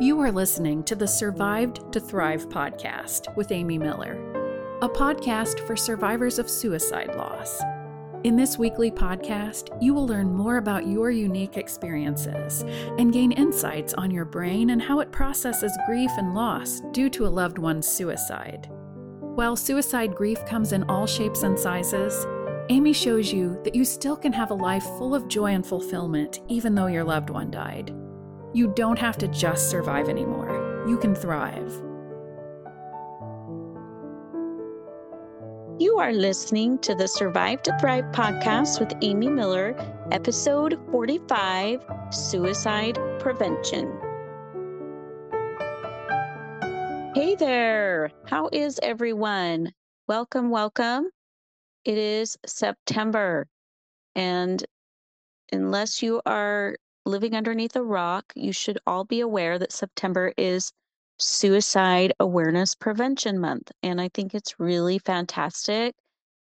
You are listening to the Survived to Thrive podcast with Amy Miller, a podcast for survivors of suicide loss. In this weekly podcast, you will learn more about your unique experiences and gain insights on your brain and how it processes grief and loss due to a loved one's suicide. While suicide grief comes in all shapes and sizes, Amy shows you that you still can have a life full of joy and fulfillment even though your loved one died. You don't have to just survive anymore, you can thrive. You are listening to the Survived to Thrive podcast with Amy Miller, episode 45 Suicide Prevention. Hey there, how is everyone? Welcome, welcome. It is September, and unless you are living underneath a rock, you should all be aware that September is Suicide Awareness Prevention Month. And I think it's really fantastic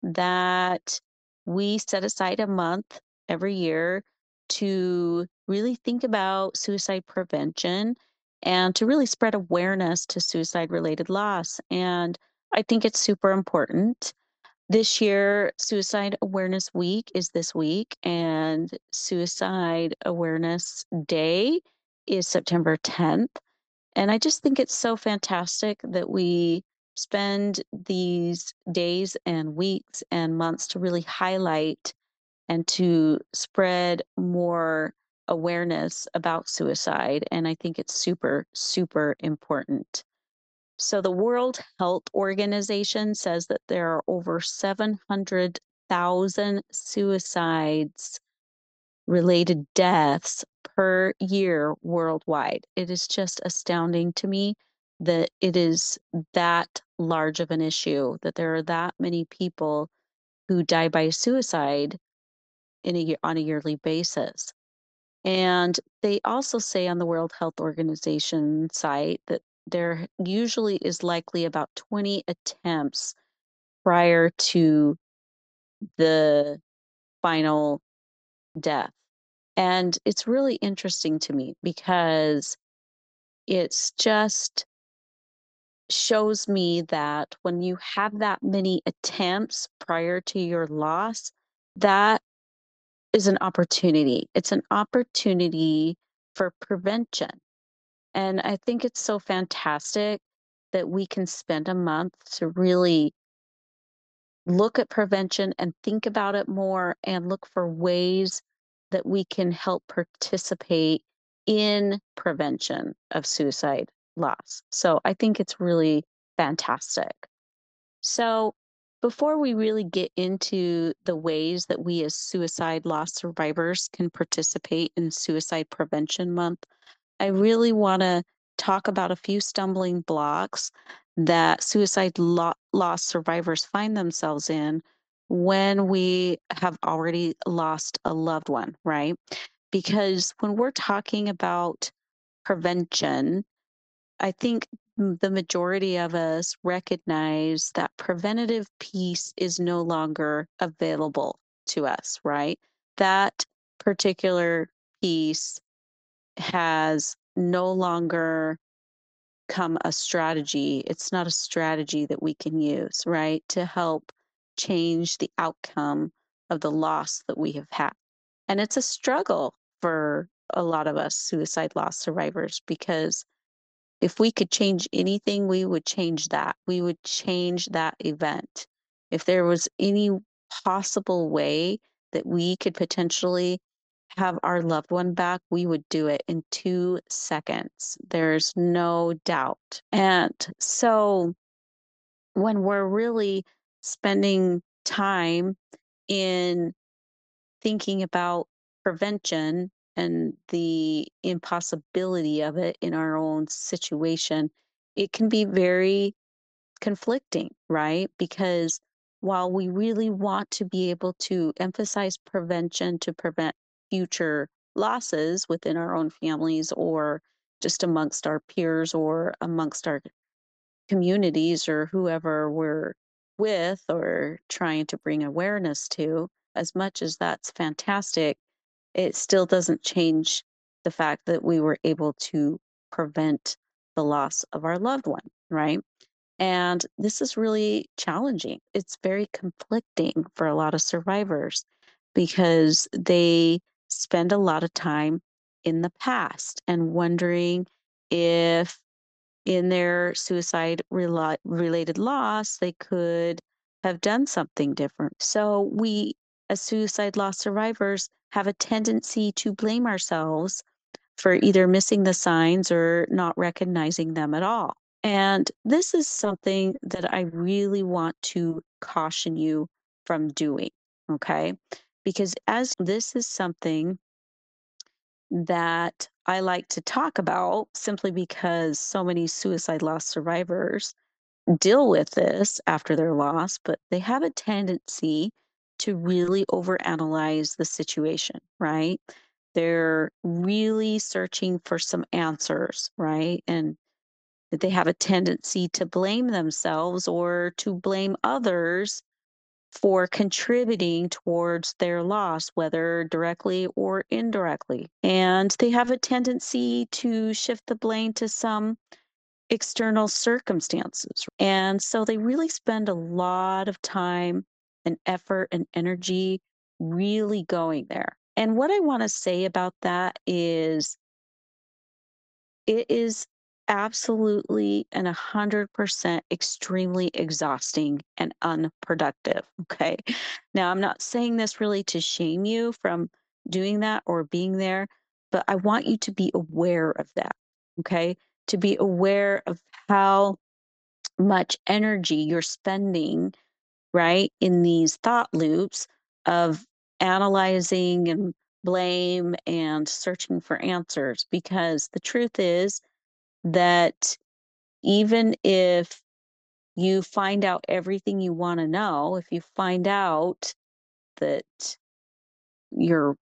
that we set aside a month every year to really think about suicide prevention and to really spread awareness to suicide related loss. And I think it's super important. This year, Suicide Awareness Week is this week, and Suicide Awareness Day is September 10th. And I just think it's so fantastic that we spend these days and weeks and months to really highlight and to spread more awareness about suicide. And I think it's super, super important. So, the World Health Organization says that there are over 700,000 suicides related deaths per year worldwide. It is just astounding to me that it is that large of an issue, that there are that many people who die by suicide in a on a yearly basis. And they also say on the World Health Organization site that there usually is likely about 20 attempts prior to the final death. And it's really interesting to me because it's just shows me that when you have that many attempts prior to your loss, that is an opportunity. It's an opportunity for prevention. And I think it's so fantastic that we can spend a month to really look at prevention and think about it more and look for ways that we can help participate in prevention of suicide loss. So I think it's really fantastic. So before we really get into the ways that we as suicide loss survivors can participate in Suicide Prevention Month, I really want to talk about a few stumbling blocks that suicide lo- loss survivors find themselves in when we have already lost a loved one, right? Because when we're talking about prevention, I think the majority of us recognize that preventative piece is no longer available to us, right? That particular piece has no longer come a strategy. It's not a strategy that we can use, right, to help change the outcome of the loss that we have had. And it's a struggle for a lot of us suicide loss survivors because if we could change anything, we would change that. We would change that event. If there was any possible way that we could potentially have our loved one back, we would do it in two seconds. There's no doubt. And so when we're really spending time in thinking about prevention and the impossibility of it in our own situation, it can be very conflicting, right? Because while we really want to be able to emphasize prevention to prevent future losses within our own families or just amongst our peers or amongst our communities or whoever we're with or trying to bring awareness to, as much as that's fantastic, it still doesn't change the fact that we were able to prevent the loss of our loved one, right? And this is really challenging. It's very conflicting for a lot of survivors because they spend a lot of time in the past and wondering if in their suicide related loss they could have done something different. So we as suicide loss survivors have a tendency to blame ourselves for either missing the signs or not recognizing them at all. And this is something that I really want to caution you from doing. Okay. Because as this is something that I like to talk about simply because so many suicide loss survivors deal with this after their loss, but they have a tendency to really overanalyze the situation, right? They're really searching for some answers, right? And that they have a tendency to blame themselves or to blame others for contributing towards their loss, whether directly or indirectly. And they have a tendency to shift the blame to some external circumstances. And so they really spend a lot of time and effort and energy really going there. And what I want to say about that is it is absolutely and a hundred percent extremely exhausting and unproductive. Okay. Now, I'm not saying this really to shame you from doing that or being there, but I want you to be aware of that. Okay. To be aware of how much energy you're spending, right, in these thought loops of analyzing and blame and searching for answers. Because the truth is, that even if you find out everything you want to know, if you find out that your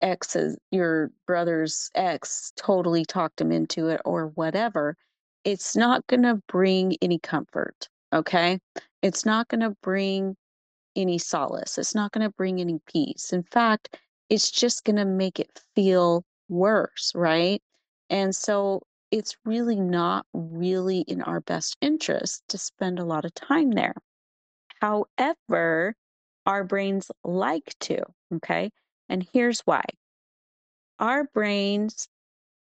ex's, your brother's ex totally talked him into it or whatever, it's not going to bring any comfort. Okay. It's not going to bring any solace. It's not going to bring any peace. In fact, it's just going to make it feel worse. Right. And so it's really not really in our best interest to spend a lot of time there. However, our brains like to, okay? And here's why our brains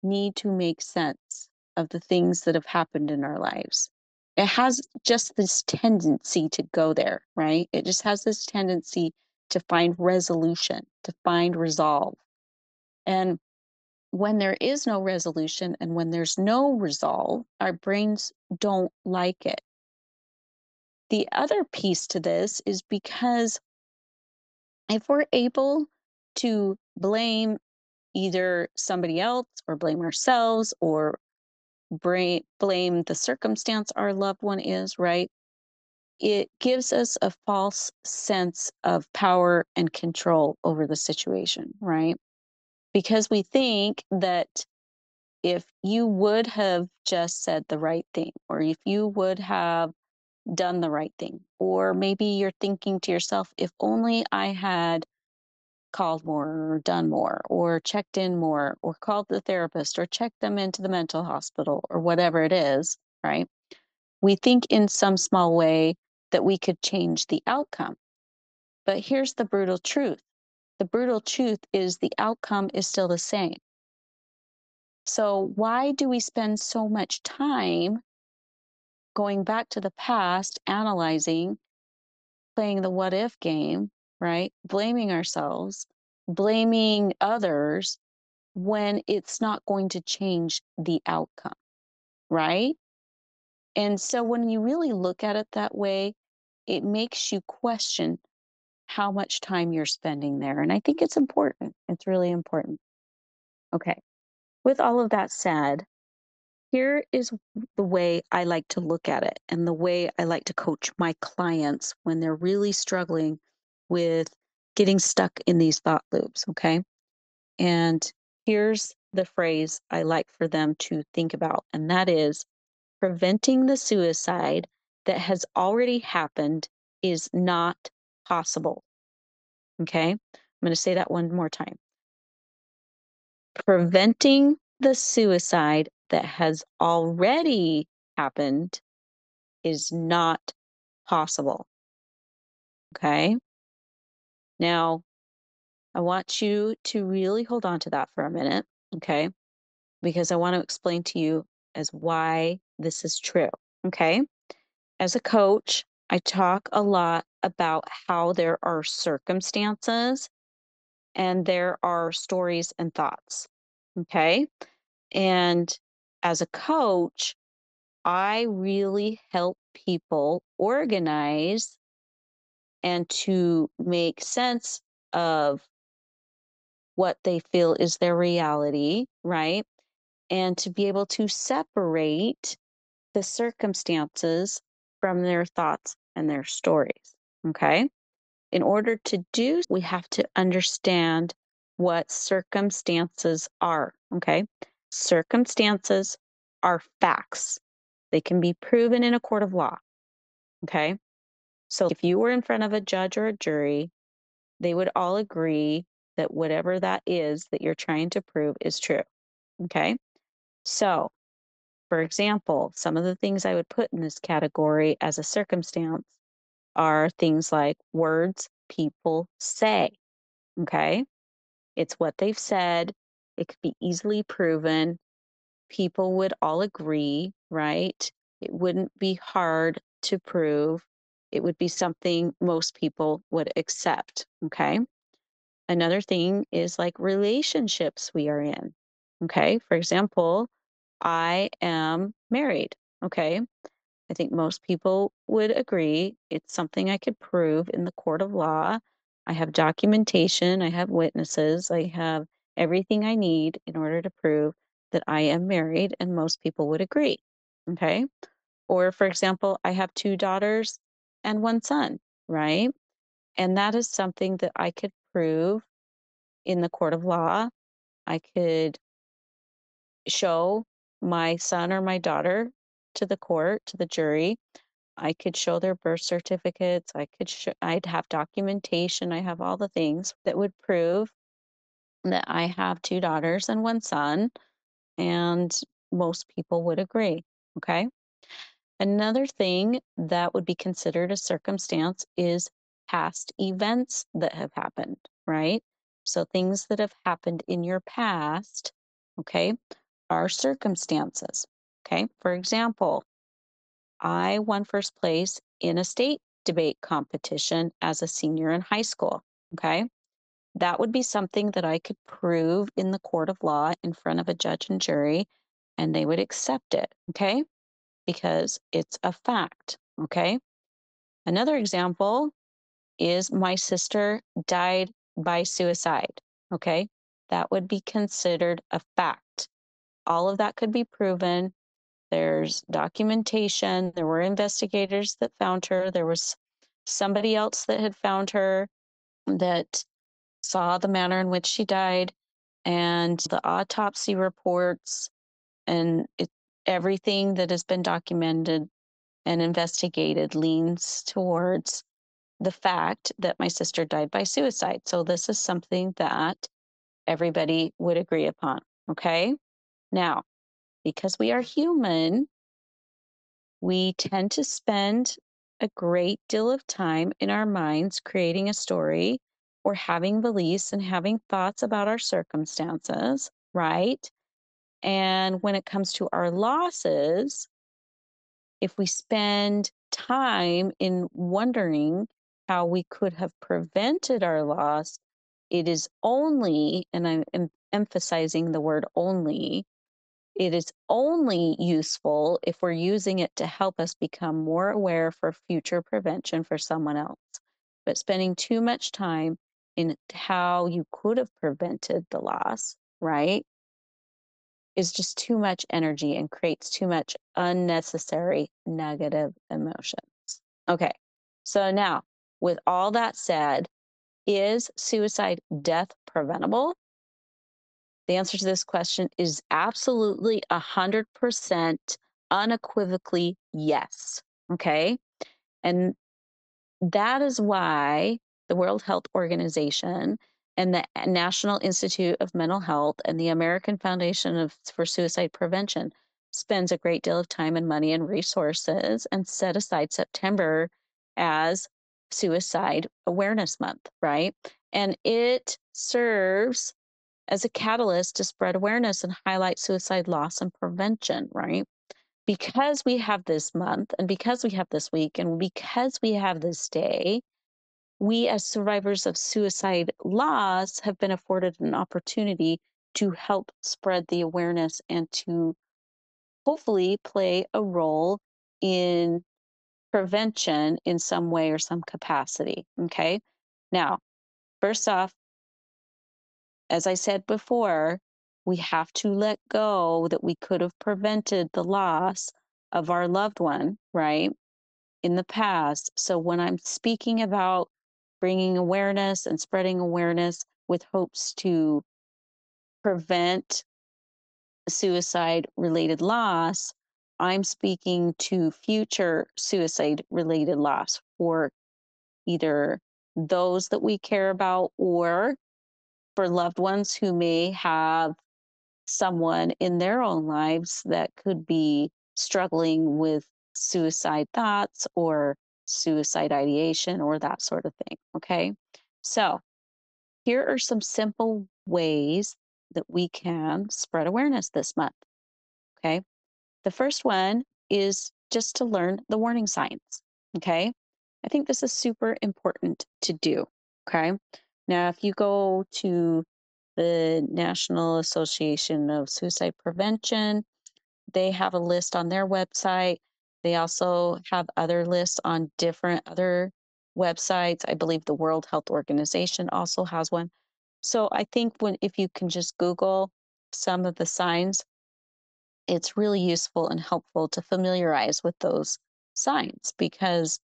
need to make sense of the things that have happened in our lives. It has just this tendency to go there, right? It just has this tendency to find resolution, to find resolve. And when there is no resolution and when there's no resolve, our brains don't like it. The other piece to this is because if we're able to blame either somebody else or blame ourselves or blame the circumstance our loved one is, right? It gives us a false sense of power and control over the situation, right? Because we think that if you would have just said the right thing, or if you would have done the right thing, or maybe you're thinking to yourself, if only I had called more or done more or checked in more or called the therapist or checked them into the mental hospital or whatever it is, right? We think in some small way that we could change the outcome. But here's the brutal truth the brutal truth is the outcome is still the same. So, why do we spend so much time going back to the past, analyzing, playing the what if game, right? Blaming ourselves, blaming others when it's not going to change the outcome, right? And so, when you really look at it that way, it makes you question how much time you're spending there. And I think it's important. It's really important. Okay. With all of that said, here is the way I like to look at it and the way I like to coach my clients when they're really struggling with getting stuck in these thought loops. Okay. And here's the phrase I like for them to think about, and that is preventing the suicide that has already happened is not possible. Okay, I'm going to say that one more time. Preventing the suicide that has already happened is not possible. Okay. Now, I want you to really hold on to that for a minute. Okay. Because I want to explain to you as why this is true. Okay. As a coach, I talk a lot about how there are circumstances and there are stories and thoughts. Okay. And as a coach, I really help people organize and to make sense of what they feel is their reality, right? And to be able to separate the circumstances from their thoughts and their stories. Okay. In order to do, we have to understand what circumstances are. Okay. Circumstances are facts, they can be proven in a court of law. Okay. So if you were in front of a judge or a jury, they would all agree that whatever that is that you're trying to prove is true. Okay. So, for example, some of the things I would put in this category as a circumstance are things like words people say. Okay. It's what they've said, it could be easily proven. People would all agree, right? It wouldn't be hard to prove. It would be something most people would accept. Okay. Another thing is like relationships we are in. Okay. For example, I am married. Okay. I think most people would agree it's something I could prove in the court of law. I have documentation, I have witnesses, I have everything I need in order to prove that I am married, and most people would agree. Okay. Or, for example, I have two daughters and one son, right? And that is something that I could prove in the court of law. I could show my son or my daughter to the court, to the jury. I could show their birth certificates. I could show, I'd have documentation. I have all the things that would prove that I have two daughters and one son. And most people would agree. Okay. Another thing that would be considered a circumstance is past events that have happened, right? So things that have happened in your past, okay, are circumstances. Okay. For example, I won first place in a state debate competition as a senior in high school. Okay. That would be something that I could prove in the court of law in front of a judge and jury, and they would accept it. Okay. Because it's a fact. Okay. Another example is my sister died by suicide. Okay. That would be considered a fact. All of that could be proven. There's documentation. There were investigators that found her. There was somebody else that had found her that saw the manner in which she died and the autopsy reports and it, everything that has been documented and investigated leans towards the fact that my sister died by suicide. So this is something that everybody would agree upon. Okay. Now, because we are human, we tend to spend a great deal of time in our minds creating a story or having beliefs and having thoughts about our circumstances, right? And when it comes to our losses, if we spend time in wondering how we could have prevented our loss, it is only, and I'm emphasizing the word only, it is only useful if we're using it to help us become more aware for future prevention for someone else. But spending too much time in how you could have prevented the loss, right, is just too much energy and creates too much unnecessary negative emotions. Okay, so now with all that said, is suicide death preventable? The answer to this question is absolutely 100% unequivocally yes. Okay. And that is why the World Health Organization and the National Institute of Mental Health and the American Foundation of, for Suicide Prevention spends a great deal of time and money and resources and set aside September as Suicide Awareness Month, right? And it serves as a catalyst to spread awareness and highlight suicide loss and prevention, right? Because we have this month and because we have this week and because we have this day, we as survivors of suicide loss have been afforded an opportunity to help spread the awareness and to hopefully play a role in prevention in some way or some capacity. Okay. Now, first off, as I said before, we have to let go that we could have prevented the loss of our loved one, right, in the past. So when I'm speaking about bringing awareness and spreading awareness with hopes to prevent suicide related loss, I'm speaking to future suicide related loss for either those that we care about or for loved ones who may have someone in their own lives that could be struggling with suicide thoughts or suicide ideation or that sort of thing. Okay. So here are some simple ways that we can spread awareness this month. Okay. The first one is just to learn the warning signs. Okay. I think this is super important to do. Okay. Now, if you go to the National Association of Suicide Prevention, they have a list on their website. They also have other lists on different other websites. I believe the World Health Organization also has one. So I think when if you can just Google some of the signs it's really useful and helpful to familiarize with those signs because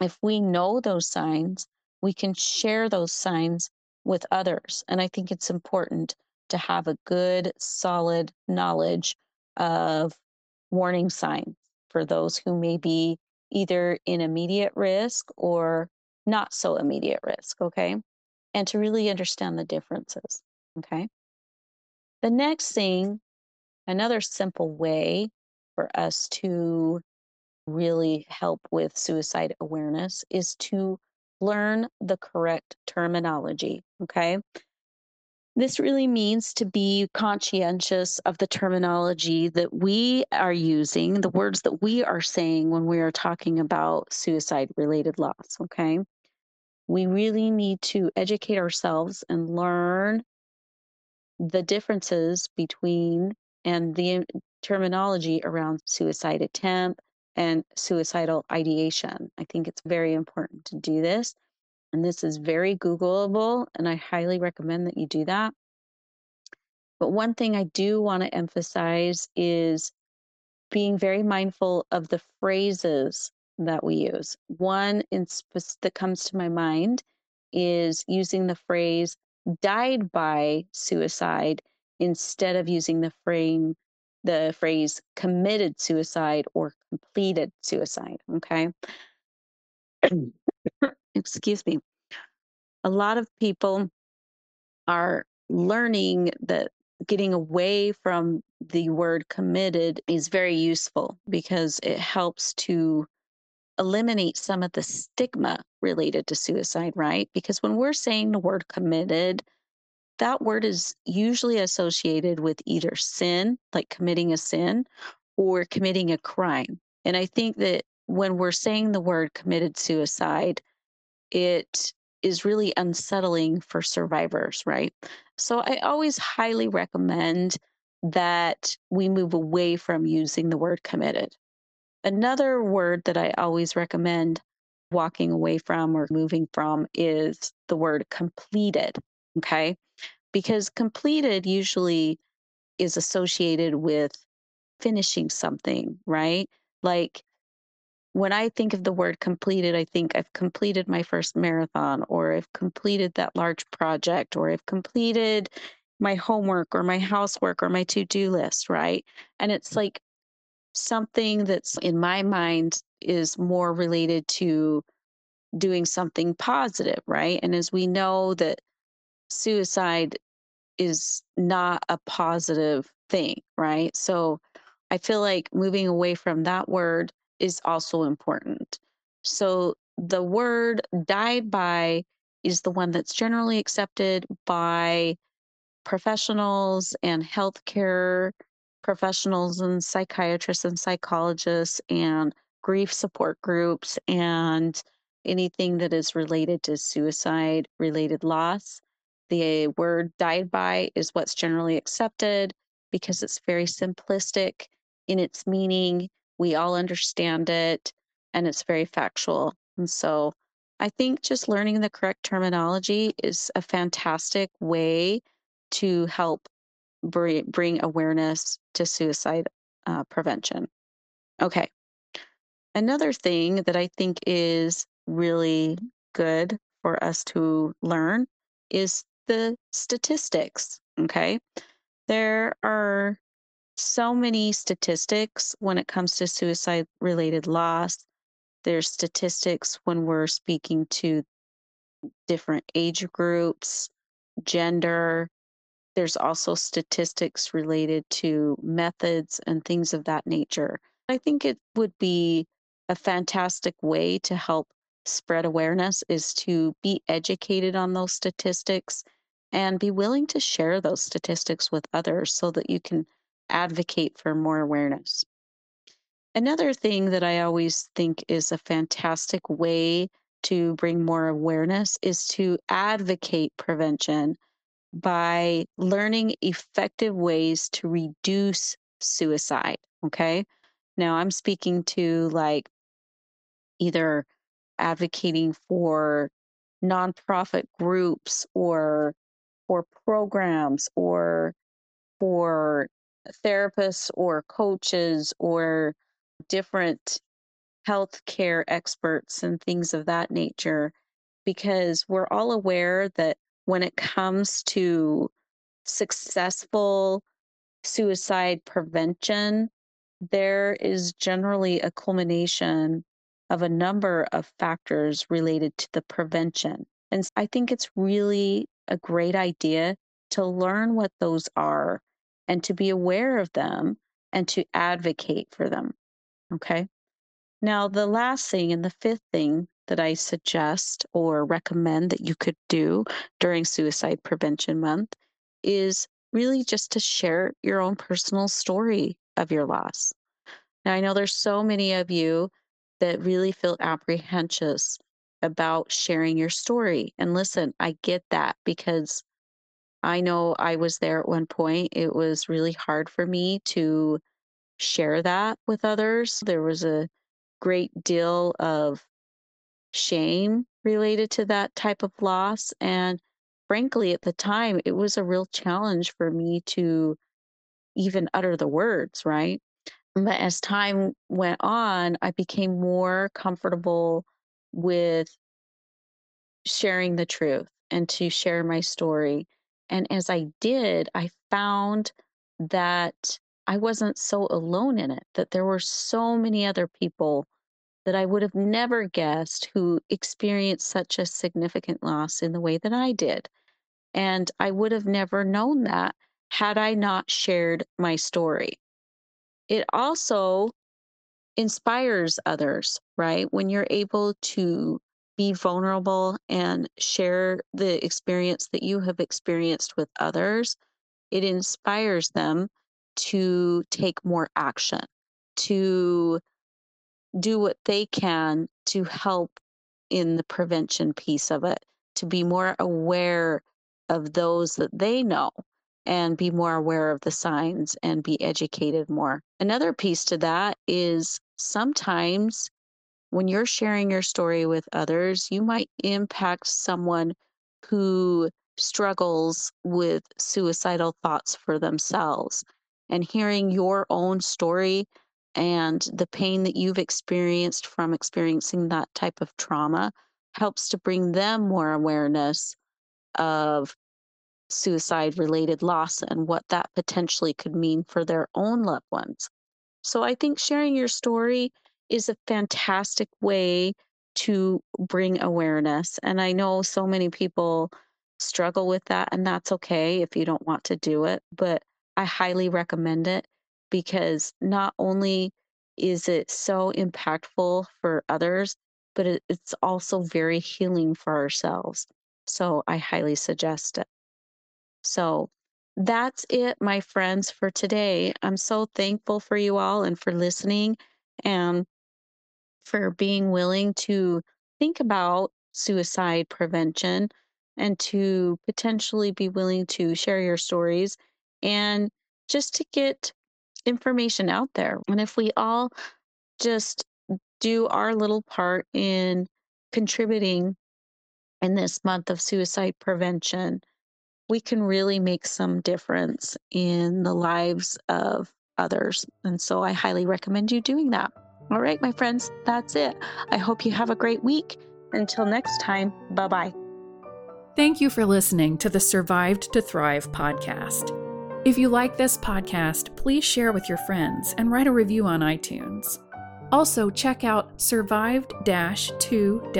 if we know those signs, we can share those signs with others. And I think it's important to have a good, solid knowledge of warning signs for those who may be either in immediate risk or not so immediate risk, okay? And to really understand the differences, okay? The next thing Another simple way for us to really help with suicide awareness is to learn the correct terminology. Okay. This really means to be conscientious of the terminology that we are using, the words that we are saying when we are talking about suicide related loss. Okay. We really need to educate ourselves and learn the differences between and the terminology around suicide attempt and suicidal ideation. I think it's very important to do this. And this is very Googleable, and I highly recommend that you do that. But one thing I do want to emphasize is being very mindful of the phrases that we use. One in sp- that comes to my mind is using the phrase died by suicide instead of using the frame the phrase committed suicide or completed suicide okay excuse me a lot of people are learning that getting away from the word committed is very useful because it helps to eliminate some of the stigma related to suicide, right? Because when we're saying the word committed, that word is usually associated with either sin, like committing a sin, or committing a crime. And I think that when we're saying the word committed suicide, it is really unsettling for survivors, right? So I always highly recommend that we move away from using the word committed. Another word that I always recommend walking away from or moving from is the word completed. Okay because completed usually is associated with finishing something, right? Like when I think of the word completed, I think I've completed my first marathon, or I've completed that large project, or I've completed my homework, or my housework, or my to do list, right? And it's mm. like something that's in my mind is more related to doing something positive, right? And as we know that suicide is not a positive thing, right? So I feel like moving away from that word is also important. So the word died by is the one that's generally accepted by professionals and healthcare professionals and psychiatrists and psychologists and grief support groups and anything that is related to suicide related loss. The word died by is what's generally accepted because it's very simplistic in its meaning. We all understand it and it's very factual. And so I think just learning the correct terminology is a fantastic way to help bring, awareness to suicide uh, prevention. Okay. Another thing that I think is really good for us to learn is the statistics. Okay. There are so many statistics when it comes to suicide related loss. There's statistics when we're speaking to different age groups, gender, there's also statistics related to methods and things of that nature. I think it would be a fantastic way to help spread awareness is to be educated on those statistics and be willing to share those statistics with others so that you can advocate for more awareness. Another thing that I always think is a fantastic way to bring more awareness is to advocate prevention by learning effective ways to reduce suicide. Okay. Now I'm speaking to like either advocating for nonprofit groups or for programs or for therapists or coaches or different healthcare experts and things of that nature because we're all aware that when it comes to successful suicide prevention, there is generally a culmination of a number of factors related to the prevention. And I think it's really a great idea to learn what those are and to be aware of them and to advocate for them. Okay. Now, the last thing and the fifth thing that I suggest or recommend that you could do during Suicide Prevention Month is really just to share your own personal story of your loss. Now, I know there's so many of you that really feel apprehensive about sharing your story. And listen, I get that because I know I was there at one point. It was really hard for me to share that with others. There was a great deal of shame related to that type of loss. And frankly, at the time, it was a real challenge for me to even utter the words, right? But as time went on, I became more comfortable with sharing the truth and to share my story. And as I did, I found that I wasn't so alone in it, that there were so many other people that I would have never guessed who experienced such a significant loss in the way that I did. And I would have never known that had I not shared my story. It also inspires others, right? When you're able to be vulnerable and share the experience that you have experienced with others, it inspires them to take more action, to do what they can to help in the prevention piece of it, to be more aware of those that they know and be more aware of the signs and be educated more. Another piece to that is sometimes when you're sharing your story with others, you might impact someone who struggles with suicidal thoughts for themselves. And hearing your own story and the pain that you've experienced from experiencing that type of trauma helps to bring them more awareness of suicide related loss and what that potentially could mean for their own loved ones. So I think sharing your story is a fantastic way to bring awareness. And I know so many people struggle with that, and that's okay if you don't want to do it. But I highly recommend it because not only is it so impactful for others, but it, it's also very healing for ourselves. So I highly suggest it. So that's it, my friends, for today. I'm so thankful for you all and for listening and for being willing to think about suicide prevention and to potentially be willing to share your stories and just to get information out there. And if we all just do our little part in contributing in this month of suicide prevention, we can really make some difference in the lives of others. And so I highly recommend you doing that. All right, my friends, that's it. I hope you have a great week. Until next time, bye bye. Thank you for listening to the Survived to Thrive podcast. If you like this podcast, please share with your friends and write a review on iTunes. Also, check out survived 2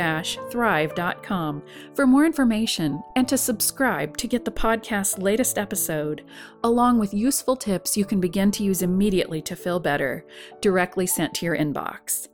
thrive.com for more information and to subscribe to get the podcast's latest episode, along with useful tips you can begin to use immediately to feel better, directly sent to your inbox.